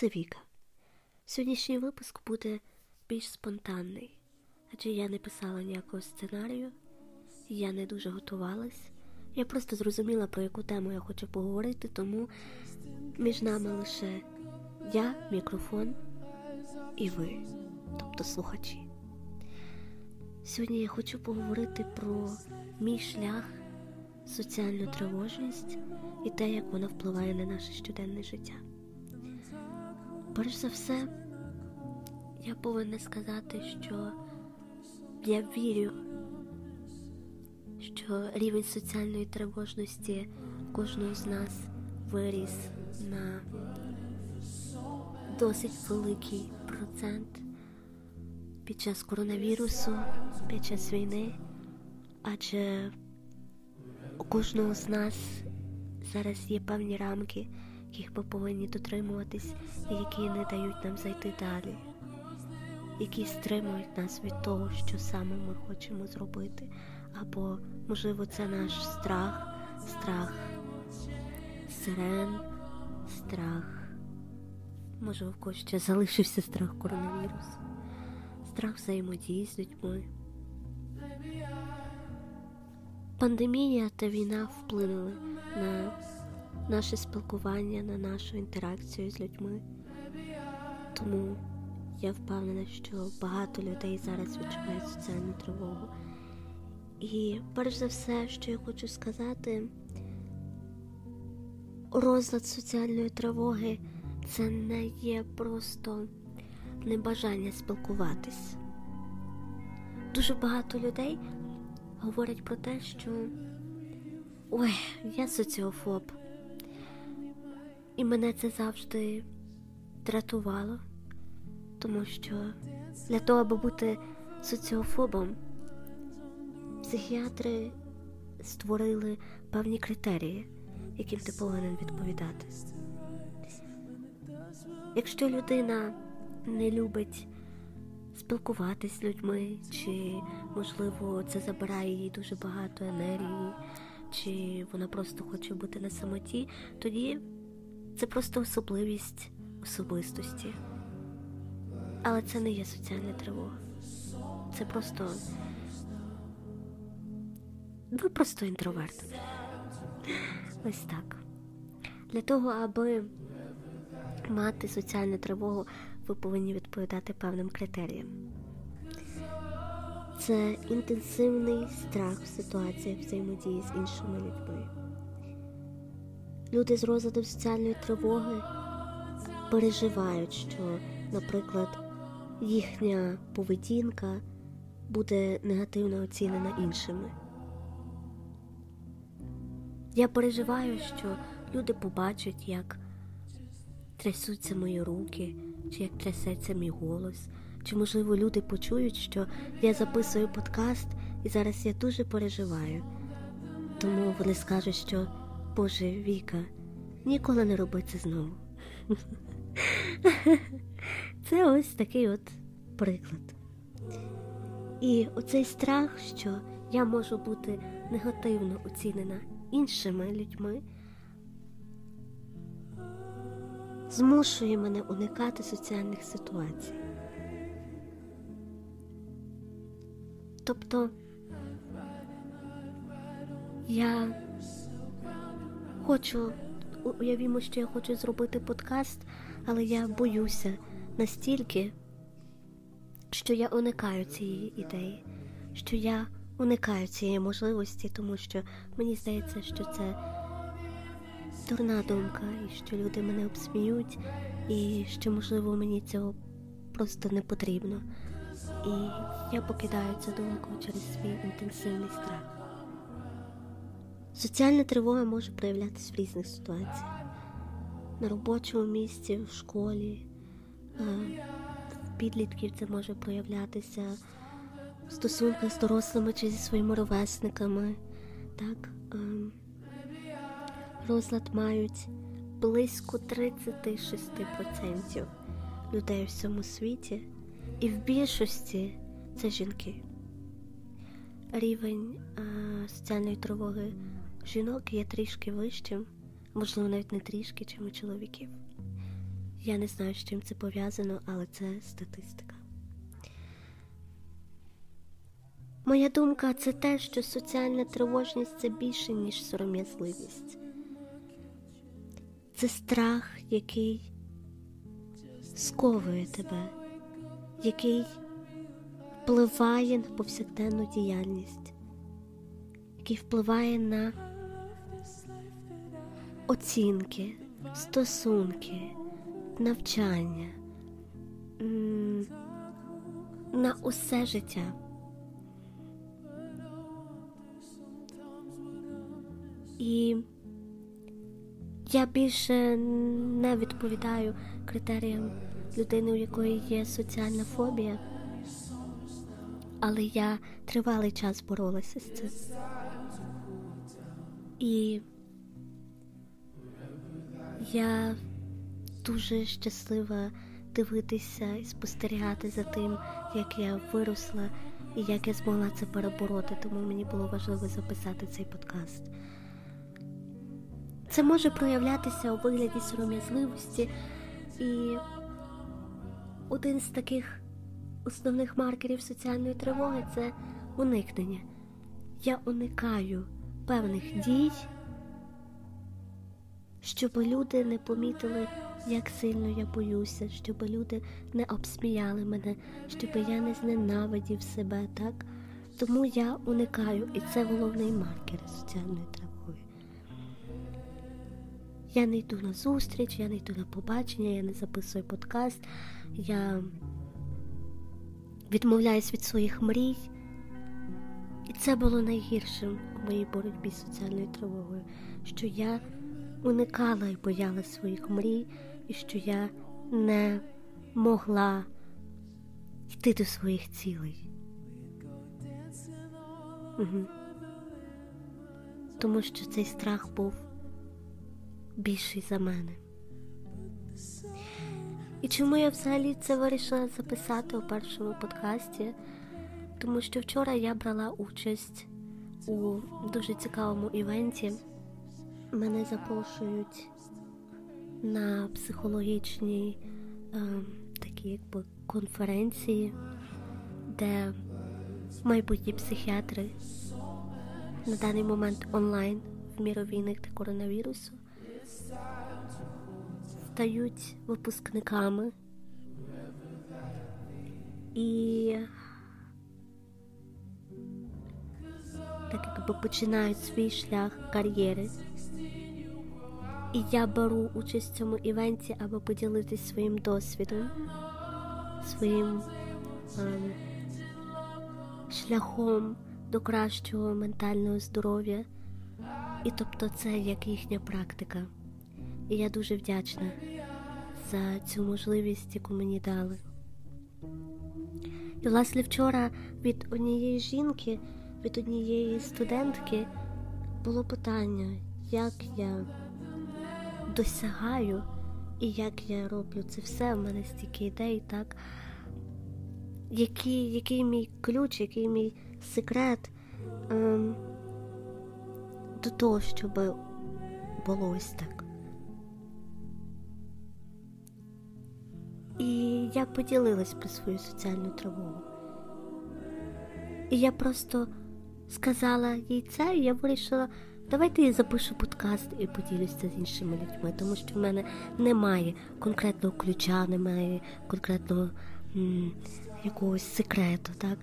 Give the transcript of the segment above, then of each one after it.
Це Віка. Сьогоднішній випуск буде більш спонтанний, адже я не писала ніякого сценарію, я не дуже готувалась. Я просто зрозуміла, про яку тему я хочу поговорити, тому між нами лише я, мікрофон і ви, тобто слухачі. Сьогодні я хочу поговорити про мій шлях, соціальну тривожність і те, як вона впливає на наше щоденне життя. Перш за все, я повинна сказати, що я вірю, що рівень соціальної тривожності кожного з нас виріс на досить великий процент під час коронавірусу, під час війни, адже у кожного з нас зараз є певні рамки, яких ми повинні дотримуватись, і які не дають нам зайти далі, які стримують нас від того, що саме ми хочемо зробити. Або, можливо, це наш страх, страх сирен, страх. Може, в когось ще залишився страх коронавірусу, страх взаємодії з людьми. Пандемія та війна вплинули на наше спілкування, на нашу інтеракцію з людьми. Тому я впевнена, що багато людей зараз відчувають соціальну тривогу. І перш за все, що я хочу сказати, розлад соціальної тривоги це не є просто небажання спілкуватись. Дуже багато людей говорять про те, що ой, я соціофоб. І мене це завжди дратувало, тому що для того, аби бути соціофобом, психіатри створили певні критерії, яким ти повинен відповідати. Якщо людина не любить спілкуватись з людьми, чи, можливо, це забирає їй дуже багато енергії, чи вона просто хоче бути на самоті, тоді це просто особливість особистості. Але це не є соціальна тривога. Це просто. Ви просто інтроверт. Ось так. Для того, аби мати соціальну тривогу, ви повинні відповідати певним критеріям. Це інтенсивний страх в ситуаціях взаємодії з іншими людьми. Люди з розладом соціальної тривоги переживають, що, наприклад, їхня поведінка буде негативно оцінена іншими. Я переживаю, що люди побачать, як трясуться мої руки, чи як трясеться мій голос, чи, можливо, люди почують, що я записую подкаст, і зараз я дуже переживаю. Тому вони скажуть, що Боже Віка, ніколи не роби це знову. Це ось такий от приклад. І оцей страх, що я можу бути негативно оцінена іншими людьми, змушує мене уникати соціальних ситуацій. Тобто я хочу, уявімо, що я хочу зробити подкаст, але я боюся настільки, що я уникаю цієї ідеї, що я уникаю цієї можливості, тому що мені здається, що це дурна думка, і що люди мене обсміють, і що, можливо, мені цього просто не потрібно. І я покидаю цю думку через свій інтенсивний страх. Соціальна тривога може проявлятися в різних ситуаціях. На робочому місці, в школі, в підлітків це може проявлятися в стосунках з дорослими чи зі своїми ровесниками. Так? Розлад мають близько 36% людей у всьому світі, і в більшості це жінки. Рівень соціальної тривоги жінок є трішки вищим, можливо, навіть не трішки, чим у чоловіків. Я не знаю, з чим це пов'язано, але це статистика. Моя думка це те, що соціальна тривожність це більше, ніж сором'язливість. Це страх, який сковує тебе, який впливає на повсякденну діяльність, який впливає на оцінки, стосунки, навчання, на усе життя. І я більше не відповідаю критеріям людини, у якої є соціальна фобія, але я тривалий час боролася з цим. І я дуже щаслива дивитися і спостерігати за тим, як я виросла і як я змогла це перебороти, тому мені було важливо записати цей подкаст. Це може проявлятися у вигляді сором'язливості, і один з таких основних маркерів соціальної тривоги це уникнення. Я уникаю певних дій, щоб люди не помітили, як сильно я боюся, щоб люди не обсміяли мене, щоб я не зненавидів себе, так? Тому я уникаю, і це головний маркер соціальної тривоги. Я не йду на зустріч, я не йду на побачення, я не записую подкаст, я відмовляюсь від своїх мрій. І це було найгіршим у моїй боротьбі з соціальною тривогою, що я уникала і боялась своїх мрій, і що я не могла йти до своїх цілей. Угу. Тому що цей страх був більший за мене. І чому я взагалі це вирішила записати у першому подкасті? Тому що вчора я брала участь у дуже цікавому івенті. Мене запрошують на психологічній е, такі якби конференції, де майбутні психіатри на даний момент онлайн в міру війни та коронавірусу стають випускниками. І так якби починають свій шлях кар'єри. І я беру участь в цьому івенті, аби поділитися своїм досвідом, своїм ем, шляхом до кращого ментального здоров'я. І тобто це як їхня практика. І я дуже вдячна за цю можливість, яку мені дали. І, власне, вчора від однієї жінки, від однієї студентки було питання, як я досягаю і як я роблю це все. У мене стільки ідей, так? Який який мій ключ, який мій секрет ем, до того, щоб було ось так. І я поділилась про свою соціальну тривогу. І я просто сказала їй це, і я вирішила, давайте я запишу подкаст і поділюся з іншими людьми, тому що в мене немає конкретного ключа, немає конкретного м, якогось секрету. так.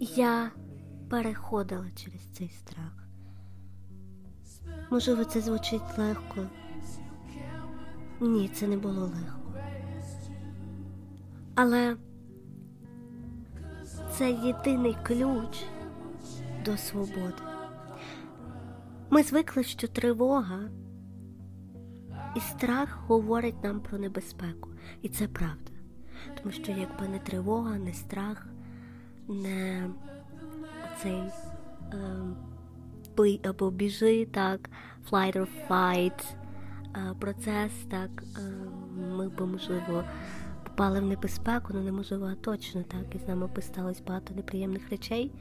Я переходила через цей страх. Можливо, це звучить легко. Ні, це не було легко. Але це єдиний ключ до свободи. Ми звикли, що тривога і страх говорить нам про небезпеку. І це правда. Тому що якби не тривога, не страх, не цей е, бий або біжи, так, flight or fight, процес, так ми б, можливо, попали в небезпеку, ну неможливо, а точно так, і з нами би сталося багато неприємних речей.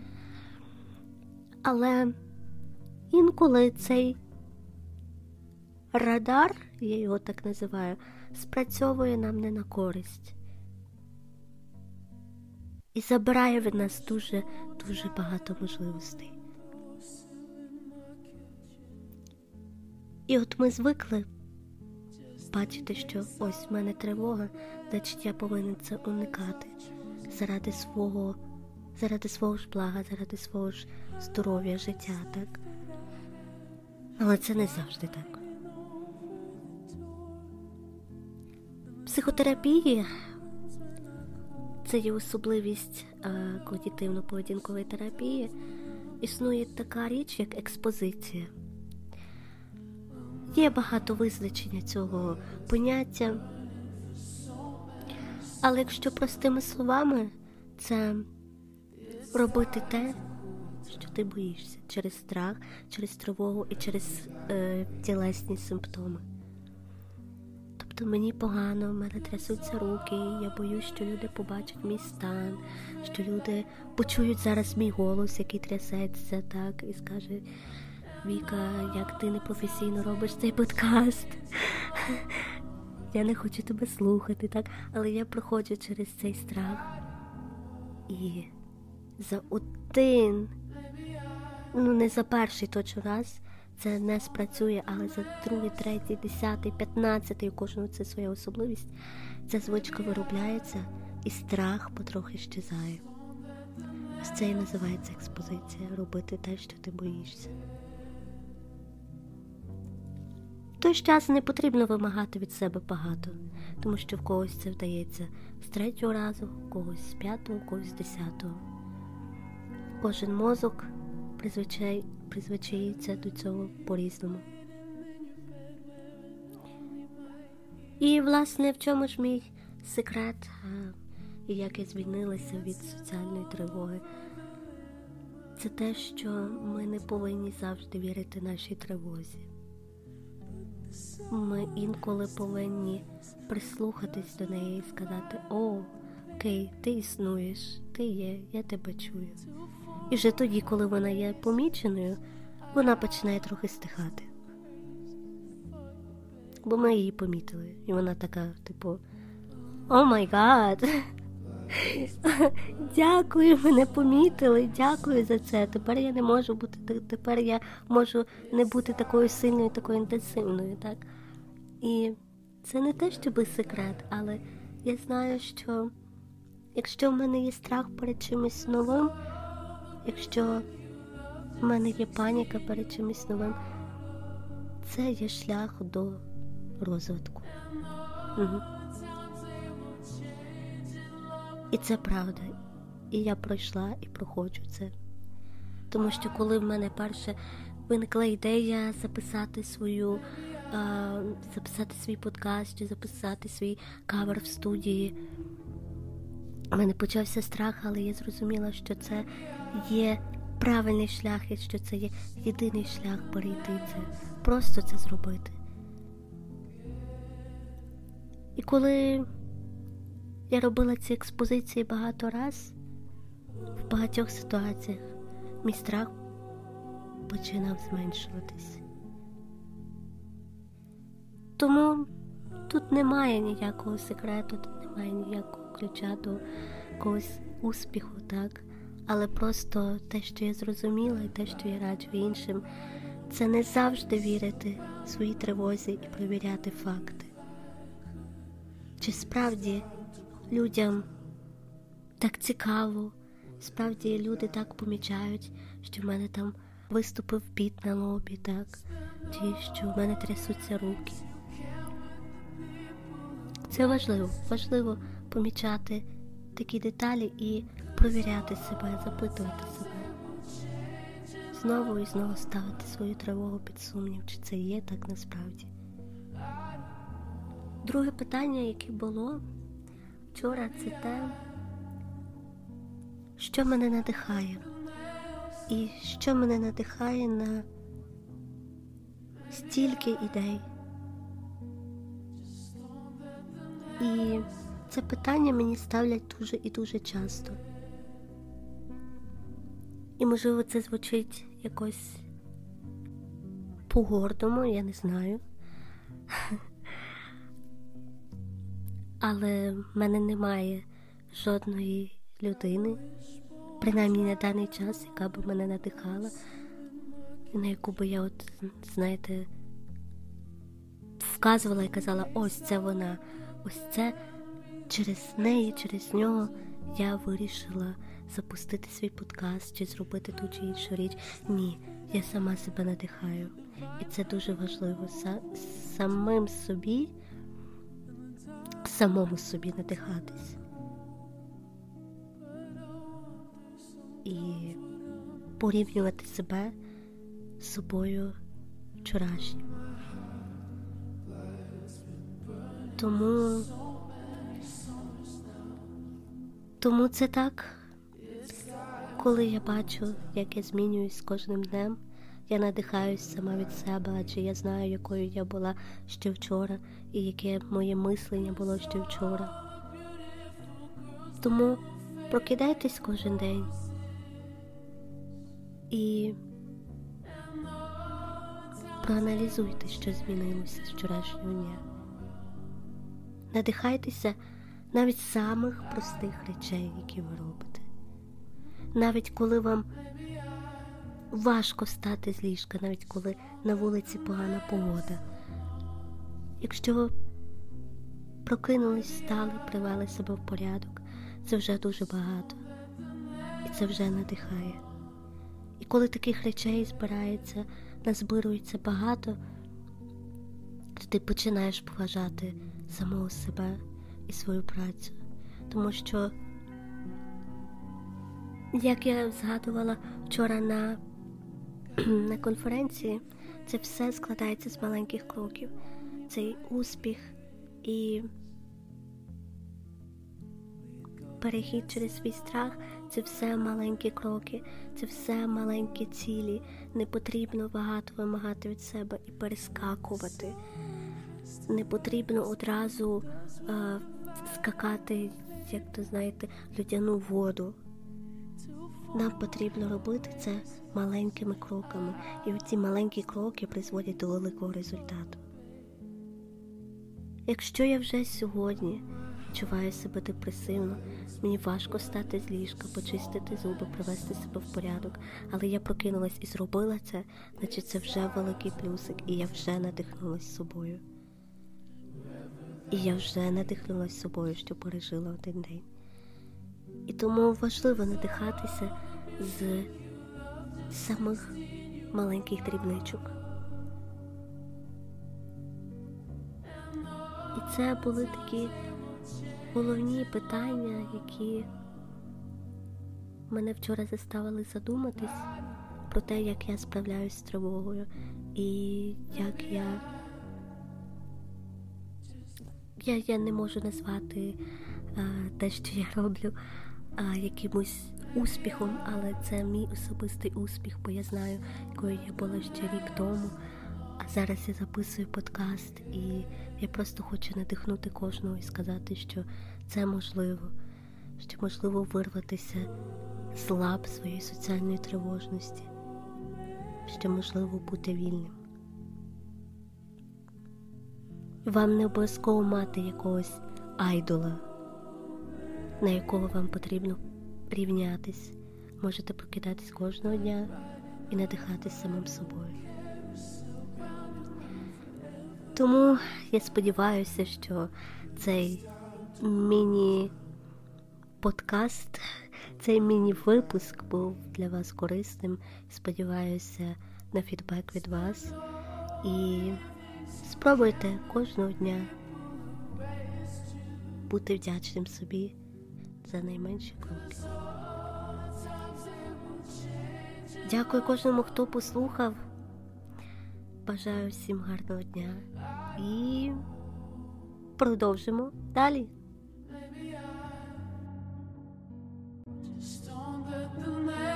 Але інколи цей радар, я його так називаю, спрацьовує нам не на користь. І забирає від нас дуже дуже багато можливостей. І от ми звикли бачити, що ось в мене тривога, значить я повинен це уникати заради свого, заради свого ж блага, заради свого ж здоров'я, життя, так? Але це не завжди так. Психотерапії це є особливість е, когнітивно-поведінкової терапії. Існує така річ, як експозиція. Є багато визначення цього поняття. Але якщо простими словами, це робити те, що ти боїшся через страх, через тривогу і через е, тілесні симптоми. Тобто мені погано, в мене трясуться руки, я боюсь, що люди побачать мій стан, що люди почують зараз мій голос, який трясеться, так, і скаже Віка, як ти непрофесійно робиш цей подкаст. Я не хочу тебе слухати, так? Але я проходжу через цей страх. І за один, ну не за перший точно раз це не спрацює, але за другий, третій, десятий, п'ятнадцятий, у кожного це своя особливість. Ця звичка виробляється і страх потрохи щезає. Це і називається експозиція робити те, що ти боїшся. Той час не потрібно вимагати від себе багато, тому що в когось це вдається з третього разу, у когось з п'ятого, у когось з десятого. Кожен мозок призвичай, призвичається до цього по-різному. І, власне, в чому ж мій секрет, і як я звільнилася від соціальної тривоги, це те, що ми не повинні завжди вірити нашій тривозі. Ми інколи повинні прислухатись до неї і сказати: О, окей, ти існуєш, ти є, я тебе чую. І вже тоді, коли вона є поміченою, вона починає трохи стихати. Бо ми її помітили, і вона така, типу, oh my god! Дякую, мене помітили, дякую за це. Тепер я не можу бути тепер я можу не бути такою сильною, такою інтенсивною, так? І це не те, щоб секрет, але я знаю, що якщо в мене є страх перед чимось новим, якщо в мене є паніка перед чимось новим, це є шлях до розвитку. Угу. І це правда. І я пройшла і проходжу це. Тому що коли в мене перше виникла ідея записати свою, а, записати свій подкаст чи записати свій кавер в студії, у мене почався страх, але я зрозуміла, що це є правильний шлях, і що це є єдиний шлях перейти це, просто це зробити. І коли я робила ці експозиції багато раз, в багатьох ситуаціях мій страх починав зменшуватись. Тому тут немає ніякого секрету, тут немає ніякого ключа до когось успіху, так? Але просто те, що я зрозуміла, і те, що я раджу іншим, це не завжди вірити своїй тривозі і перевіряти факти. Чи справді людям так цікаво, справді люди так помічають, що в мене там виступив піт на лобі, так, чи що в мене трясуться руки. Це важливо, важливо помічати такі деталі і провіряти себе, запитувати себе. Знову і знову ставити свою тривогу під сумнів, чи це є так насправді. Друге питання, яке було вчора, це те, що мене надихає, і що мене надихає на стільки ідей. І це питання мені ставлять дуже і дуже часто. І, можливо, це звучить якось по-гордому, я не знаю. Але в мене немає жодної людини, принаймні на даний час, яка б мене надихала, на яку би я, от, знаєте, вказувала і казала, ось це вона, ось це через неї, через нього я вирішила запустити свій подкаст чи зробити ту чи іншу річ. Ні, я сама себе надихаю. І це дуже важливо. Самим собі, самому собі надихатись. І порівнювати себе з собою вчорашнім. Тому тому це так, коли я бачу, як я змінююсь з кожним днем, я надихаюсь сама від себе, адже я знаю, якою я була ще вчора, і яке моє мислення було ще вчора. Тому прокидайтесь кожен день і проаналізуйте, що змінилося з вчорашнього дня. Надихайтеся навіть самих простих речей, які ви робите. Навіть коли вам важко встати з ліжка, навіть коли на вулиці погана погода. Якщо ви прокинулись, встали, привели себе в порядок, це вже дуже багато. І це вже надихає. І коли таких речей збирається, назбирується багато, то ти починаєш поважати самого себе і свою працю. Тому що, як я згадувала вчора на, на конференції, це все складається з маленьких кроків. Цей успіх і перехід через свій страх це все маленькі кроки, це все маленькі цілі. Не потрібно багато вимагати від себе і перескакувати. Не потрібно одразу е, скакати, як то знаєте, людяну воду. Нам потрібно робити це маленькими кроками, і ці маленькі кроки призводять до великого результату. Якщо я вже сьогодні відчуваю себе депресивно, мені важко стати з ліжка, почистити зуби, привести себе в порядок, але я прокинулась і зробила це, значить це вже великий плюсик, і я вже надихнулася собою. І я вже надихнулася собою, що пережила один день. І тому важливо надихатися з самих маленьких дрібничок. І це були такі головні питання, які мене вчора заставили задуматись про те, як я справляюсь з тривогою і як я я я не можу назвати а, те, що я роблю а, якимось успіхом, але це мій особистий успіх, бо я знаю, якою я була ще рік тому. А зараз я записую подкаст, і я просто хочу надихнути кожного і сказати, що це можливо, що можливо вирватися з лап своєї соціальної тривожності, що можливо бути вільним. Вам не обов'язково мати якогось айдола, на якого вам потрібно рівнятись. Можете прокидатись кожного дня і надихатись самим собою. Тому я сподіваюся, що цей міні-подкаст, цей міні-випуск був для вас корисним. Сподіваюся на фідбек від вас. І Спробуйте кожного дня бути вдячним собі за найменші кроки. Дякую кожному, хто послухав. Бажаю всім гарного дня і продовжимо далі. Just don't let the